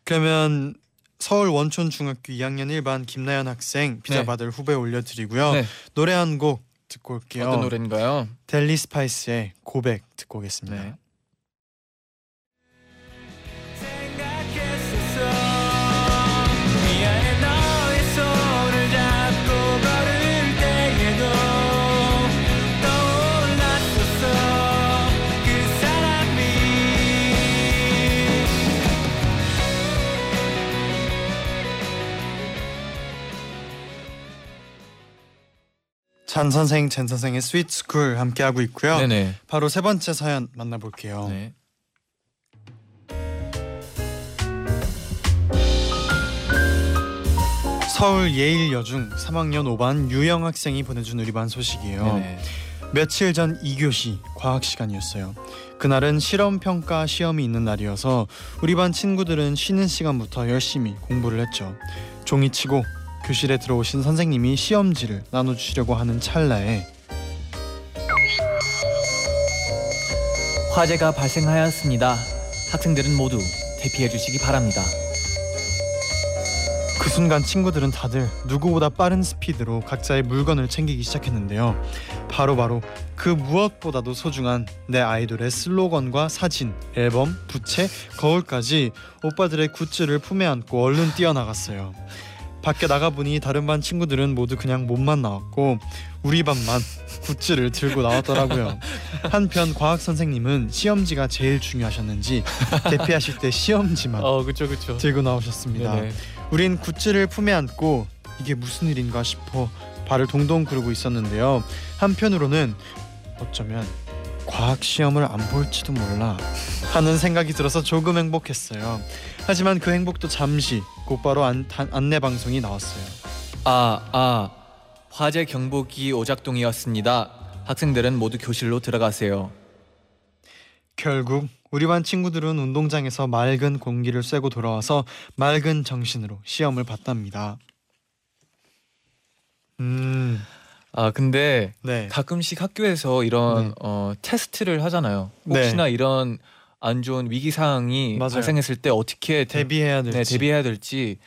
Speaker 2: 그러면 서울 원촌 중학교 2학년 1반 김나연 학생 피자
Speaker 3: 네.
Speaker 2: 받을 후보에 올려드리고요.
Speaker 3: 네.
Speaker 2: 노래 한 곡 듣고 올게요.
Speaker 3: 어떤 노래인가요?
Speaker 2: 델리 스파이스의 고백 듣고 오겠습니다.
Speaker 3: 네.
Speaker 2: 쟌 선생, 잰 선생의 스윗 스쿨 함께 하고 있고요.
Speaker 3: 네네.
Speaker 2: 바로 세 번째 사연 만나볼게요.
Speaker 3: 네.
Speaker 2: 서울 예일 여중 3학년 5반 유영 학생이 보내준 우리 반 소식이에요.
Speaker 3: 네네.
Speaker 2: 며칠 전 2교시 과학 시간이었어요. 그날은 실험 평가 시험이 있는 날이어서 우리 반 친구들은 쉬는 시간부터 열심히 공부를 했죠. 종이 치고 교실에 들어오신 선생님이 시험지를 나눠주시려고 하는 찰나에
Speaker 3: 화재가 발생하였습니다. 학생들은 모두 대피해 주시기 바랍니다.
Speaker 2: 그 순간 친구들은 다들 누구보다 빠른 스피드로 각자의 물건을 챙기기 시작했는데요. 바로바로 그 무엇보다도 소중한 내 아이돌의 슬로건과 사진, 앨범, 부채, 거울까지 오빠들의 굿즈를 품에 안고 얼른 뛰어나갔어요. 밖에 나가보니 다른 반 친구들은 모두 그냥 몸만 나왔고 우리 반만 굿즈를 들고 나왔더라고요. 한편 과학 선생님은 시험지가 제일 중요하셨는지 대피하실 때 시험지만
Speaker 3: 어 그쵸 그쵸.
Speaker 2: 들고 나오셨습니다.
Speaker 3: 네네.
Speaker 2: 우린 굿즈를 품에 안고 이게 무슨 일인가 싶어 발을 동동 구르고 있었는데요. 한편으로는 어쩌면 과학 시험을 안 볼지도 몰라 하는 생각이 들어서 조금 행복했어요. 하지만 그 행복도 잠시 곧바로 안, 단- 안내 방송이 나왔어요.
Speaker 3: 아, 아, 화재 경보기 오작동이었습니다. 학생들은 모두 교실로 들어가세요.
Speaker 2: 결국 우리 반 친구들은 운동장에서 맑은 공기를 쐬고 돌아와서 맑은 정신으로 시험을 봤답니다. 음,
Speaker 3: 아, 근데
Speaker 2: 네,
Speaker 3: 가끔씩 학교에서 이런
Speaker 2: 네.
Speaker 3: 어, 테스트를 하잖아요.
Speaker 2: 네.
Speaker 3: 혹시나 이런 안 좋은 위기 상황이
Speaker 2: 맞아요.
Speaker 3: 발생했을 때 어떻게 대,
Speaker 2: 대비해야 될지.
Speaker 3: 네, 대비해야 될지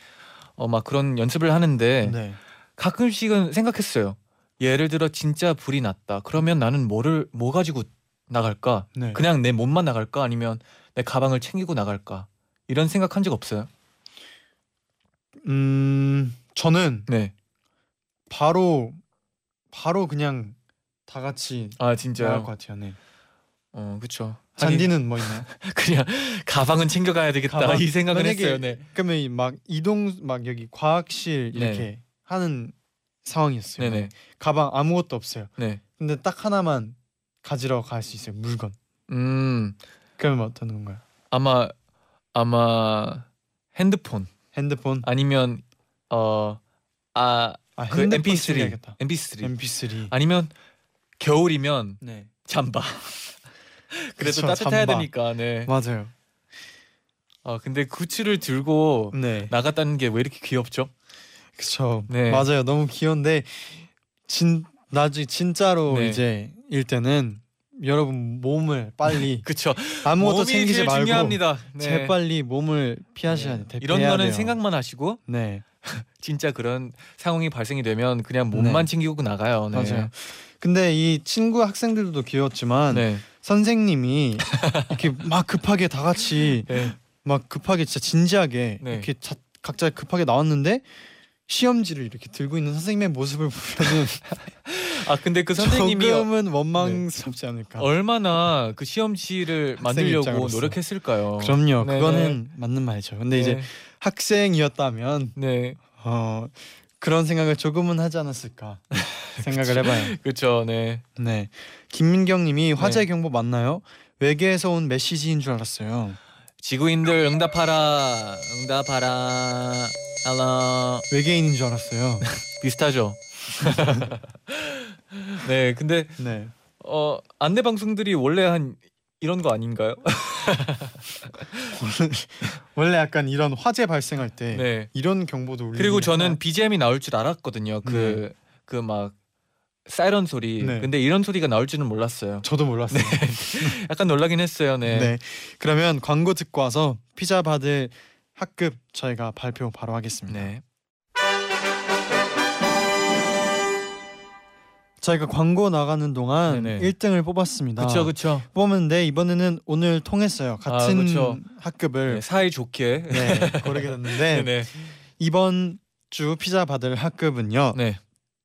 Speaker 3: 어, 막 그런 연습을 하는데
Speaker 2: 네.
Speaker 3: 가끔씩은 생각했어요. 예를 들어 진짜 불이 났다. 그러면 나는 뭐를 뭐 가지고 나갈까?
Speaker 2: 네.
Speaker 3: 그냥 내 몸만 나갈까? 아니면 내 가방을 챙기고 나갈까? 이런 생각한 적 없어요?
Speaker 2: 음 저는
Speaker 3: 네.
Speaker 2: 바로 바로 그냥 다 같이
Speaker 3: 아
Speaker 2: 나갈
Speaker 3: 진짜요?
Speaker 2: 것 같아요. 네.
Speaker 3: 어. 하긴
Speaker 2: 잔디는 뭐 있나요?
Speaker 3: 그냥 가방은 챙겨가야 되겠다
Speaker 2: 가방?
Speaker 3: 이 생각을
Speaker 2: 만약에-
Speaker 3: 했어요. 네.
Speaker 2: 그러면 이막 이동 막 여기 과학실 이렇게
Speaker 3: 네.
Speaker 2: 하는 상황이었어요.
Speaker 3: 네네.
Speaker 2: 가방 아무것도 없어요.
Speaker 3: 네.
Speaker 2: 근데 딱 하나만 가지러 갈 수 있어요. 물건.
Speaker 3: 음
Speaker 2: 그러면 어떤 건가요?
Speaker 3: 아마 아마 핸드폰
Speaker 2: 핸드폰.
Speaker 3: 아니면 어아
Speaker 2: 아,
Speaker 3: 그
Speaker 2: 핸드폰
Speaker 3: MP3
Speaker 2: 챙겨야겠다.
Speaker 3: MP3
Speaker 2: MP3.
Speaker 3: 아니면 겨울이면
Speaker 2: 네.
Speaker 3: 잠바. 그래도
Speaker 2: 그쵸,
Speaker 3: 따뜻해야
Speaker 2: 잠바.
Speaker 3: 되니까 네.
Speaker 2: 맞아요.
Speaker 3: 아 근데 굿즈를 들고
Speaker 2: 네.
Speaker 3: 나갔다는 게 왜 이렇게 귀엽죠?
Speaker 2: 그쵸.
Speaker 3: 네.
Speaker 2: 맞아요. 너무 귀여운데 진 나중에 진짜로
Speaker 3: 네.
Speaker 2: 이제 일 때는 여러분 몸을 빨리
Speaker 3: 그쵸.
Speaker 2: 아무것도
Speaker 3: 몸이
Speaker 2: 챙기지
Speaker 3: 제일
Speaker 2: 말고
Speaker 3: 중요합니다. 네.
Speaker 2: 재빨리 몸을 피하셔야
Speaker 3: 네.
Speaker 2: 돼요.
Speaker 3: 이런
Speaker 2: 대피해야
Speaker 3: 거는
Speaker 2: 돼요.
Speaker 3: 생각만 하시고
Speaker 2: 네.
Speaker 3: 진짜 그런 상황이 발생이 되면 그냥 몸만
Speaker 2: 네.
Speaker 3: 챙기고 나가요. 네.
Speaker 2: 맞아요. 근데 이 친구 학생들도 귀여웠지만
Speaker 3: 네.
Speaker 2: 선생님이 이렇게 막 급하게 다 같이
Speaker 3: 네.
Speaker 2: 막 급하게 진짜 진지하게
Speaker 3: 네.
Speaker 2: 이렇게 자, 각자 급하게 나왔는데 시험지를 이렇게 들고 있는 선생님의 모습을 보면은
Speaker 3: 아 근데 그 선생님이 어-
Speaker 2: 조금은 원망스럽지 않을까.
Speaker 3: 얼마나 그 시험지를 만들려고
Speaker 2: 입장으로서.
Speaker 3: 노력했을까요?
Speaker 2: 그럼요.
Speaker 3: 네네.
Speaker 2: 그거는 맞는 말이죠. 근데
Speaker 3: 네.
Speaker 2: 이제 학생이었다면
Speaker 3: 네.
Speaker 2: 어 그런 생각을 조금은 하지 않았을까 생각을 해봐요.
Speaker 3: 그렇죠. 네.
Speaker 2: 네, 김민경님이 화재 경보 맞나요? 외계에서 온 메시지인 줄 알았어요.
Speaker 3: 지구인들 응답하라. 응답하라. 알라.
Speaker 2: 외계인인 줄 알았어요.
Speaker 3: 비슷하죠. 네. 근데
Speaker 2: 네,
Speaker 3: 어 안내 방송들이 원래 한 이런 거 아닌가요?
Speaker 2: 원래 약간 이런 화재 발생할 때
Speaker 3: 네.
Speaker 2: 이런 경보도 울리긴
Speaker 3: 그리고 저는? BGM이 나올 줄 알았거든요. 그 그 막 사이런 소리.
Speaker 2: 네.
Speaker 3: 근데 이런 소리가 나올 줄은 몰랐어요.
Speaker 2: 저도 몰랐어요.
Speaker 3: 약간 놀라긴 했어요.
Speaker 2: 네.
Speaker 3: 네.
Speaker 2: 그러면 광고 듣고 와서 피자 받을 학급 저희가 발표 바로 하겠습니다.
Speaker 3: 네.
Speaker 2: 저희가 광고 나가는 동안
Speaker 3: 네네.
Speaker 2: 1등을 뽑았습니다.
Speaker 3: 그렇죠. 그렇죠.
Speaker 2: 뽑았는데 이번에는 오늘 통했어요. 같은
Speaker 3: 그쵸.
Speaker 2: 학급을
Speaker 3: 네, 사이 좋게.
Speaker 2: 네, 고르게 됐는데
Speaker 3: 네.
Speaker 2: 이번 주 피자 받을 학급은요.
Speaker 3: 네.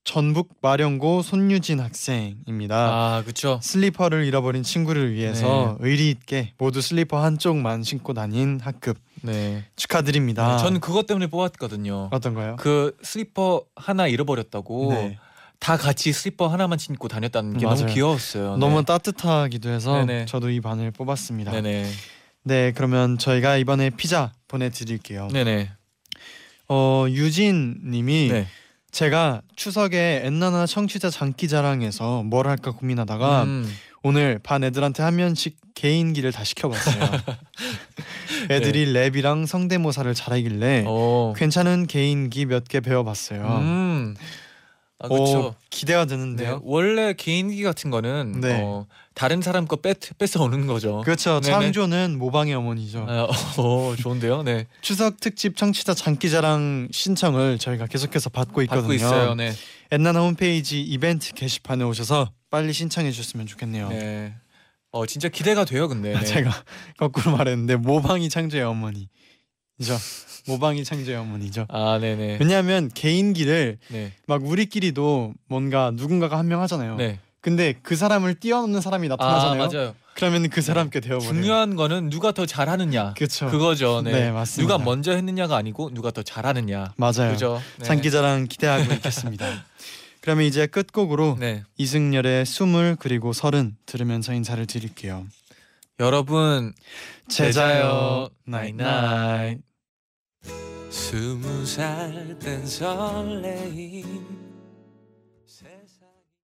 Speaker 2: 전북 마령고 손유진 학생입니다.
Speaker 3: 아, 그렇죠.
Speaker 2: 슬리퍼를 잃어버린 친구를 위해서
Speaker 3: 네.
Speaker 2: 의리 있게 모두 슬리퍼 한쪽만 신고 다닌 학급
Speaker 3: 네.
Speaker 2: 축하드립니다.
Speaker 3: 전 그것 때문에 뽑았거든요.
Speaker 2: 어떤가요?
Speaker 3: 그 슬리퍼 하나 잃어버렸다고
Speaker 2: 네.
Speaker 3: 다 같이 슬리퍼 하나만 신고 다녔다는 게
Speaker 2: 맞아요.
Speaker 3: 너무 귀여웠어요.
Speaker 2: 너무 따뜻하기도 해서
Speaker 3: 네네.
Speaker 2: 저도 이 반을 뽑았습니다.
Speaker 3: 네. 네네.
Speaker 2: 네, 그러면 저희가 이번에 피자 보내드릴게요.
Speaker 3: 네네.
Speaker 2: 어 유진님이
Speaker 3: 네.
Speaker 2: 제가 추석에 엔나나 청취자 장기자랑에서 뭘 할까 고민하다가
Speaker 3: 음,
Speaker 2: 오늘 반 애들한테 한 면씩 개인기를 다 시켜봤어요. 애들이 랩이랑 성대모사를 잘하길래
Speaker 3: 어.
Speaker 2: 괜찮은 개인기 몇 개 배워봤어요.
Speaker 3: 음. 아,
Speaker 2: 어,
Speaker 3: 그렇죠.
Speaker 2: 기대가
Speaker 3: 네,
Speaker 2: 되는데요.
Speaker 3: 원래 개인기 같은 거는
Speaker 2: 네.
Speaker 3: 어, 다른 사람 거 뺏, 뺏어 오는 거죠.
Speaker 2: 그렇죠.
Speaker 3: 네네.
Speaker 2: 창조는 모방의 어머니죠.
Speaker 3: 아, 어, 좋은데요. 네.
Speaker 2: 추석 특집 청취자 장기자랑 신청을 저희가 계속해서 받고 있거든요.
Speaker 3: 받고 있어요. 네.
Speaker 2: 엔나나 홈페이지 이벤트 게시판에 오셔서 빨리 신청해 주셨으면 좋겠네요.
Speaker 3: 네. 어, 진짜 기대가 돼요, 근데. 네.
Speaker 2: 제가 거꾸로 말했는데 모방이 창조의 어머니 죠. 모방이 창조의 어머니죠.
Speaker 3: 아, 네, 네.
Speaker 2: 왜냐하면 개인기를
Speaker 3: 네.
Speaker 2: 막 우리끼리도 뭔가 누군가가 한 명 하잖아요.
Speaker 3: 네.
Speaker 2: 근데 그 사람을 뛰어넘는 사람이
Speaker 3: 아,
Speaker 2: 나타나잖아요.
Speaker 3: 맞아요.
Speaker 2: 그러면 그 사람께 되어버려요.
Speaker 3: 중요한 거는 누가 더 잘하느냐.
Speaker 2: 그렇죠.
Speaker 3: 그거죠. 네.
Speaker 2: 네, 맞습니다.
Speaker 3: 누가 먼저 했느냐가 아니고 누가 더 잘하느냐.
Speaker 2: 맞아요.
Speaker 3: 그죠? 네.
Speaker 2: 장기자랑 기대하고 있겠습니다. 그러면 이제 끝곡으로
Speaker 3: 네.
Speaker 2: 이승열의 스물 그리고 서른 들으면서 인사를 드릴게요.
Speaker 3: 여러분
Speaker 2: 제자요 나잇나잇
Speaker 4: 스무 살 땐 설레임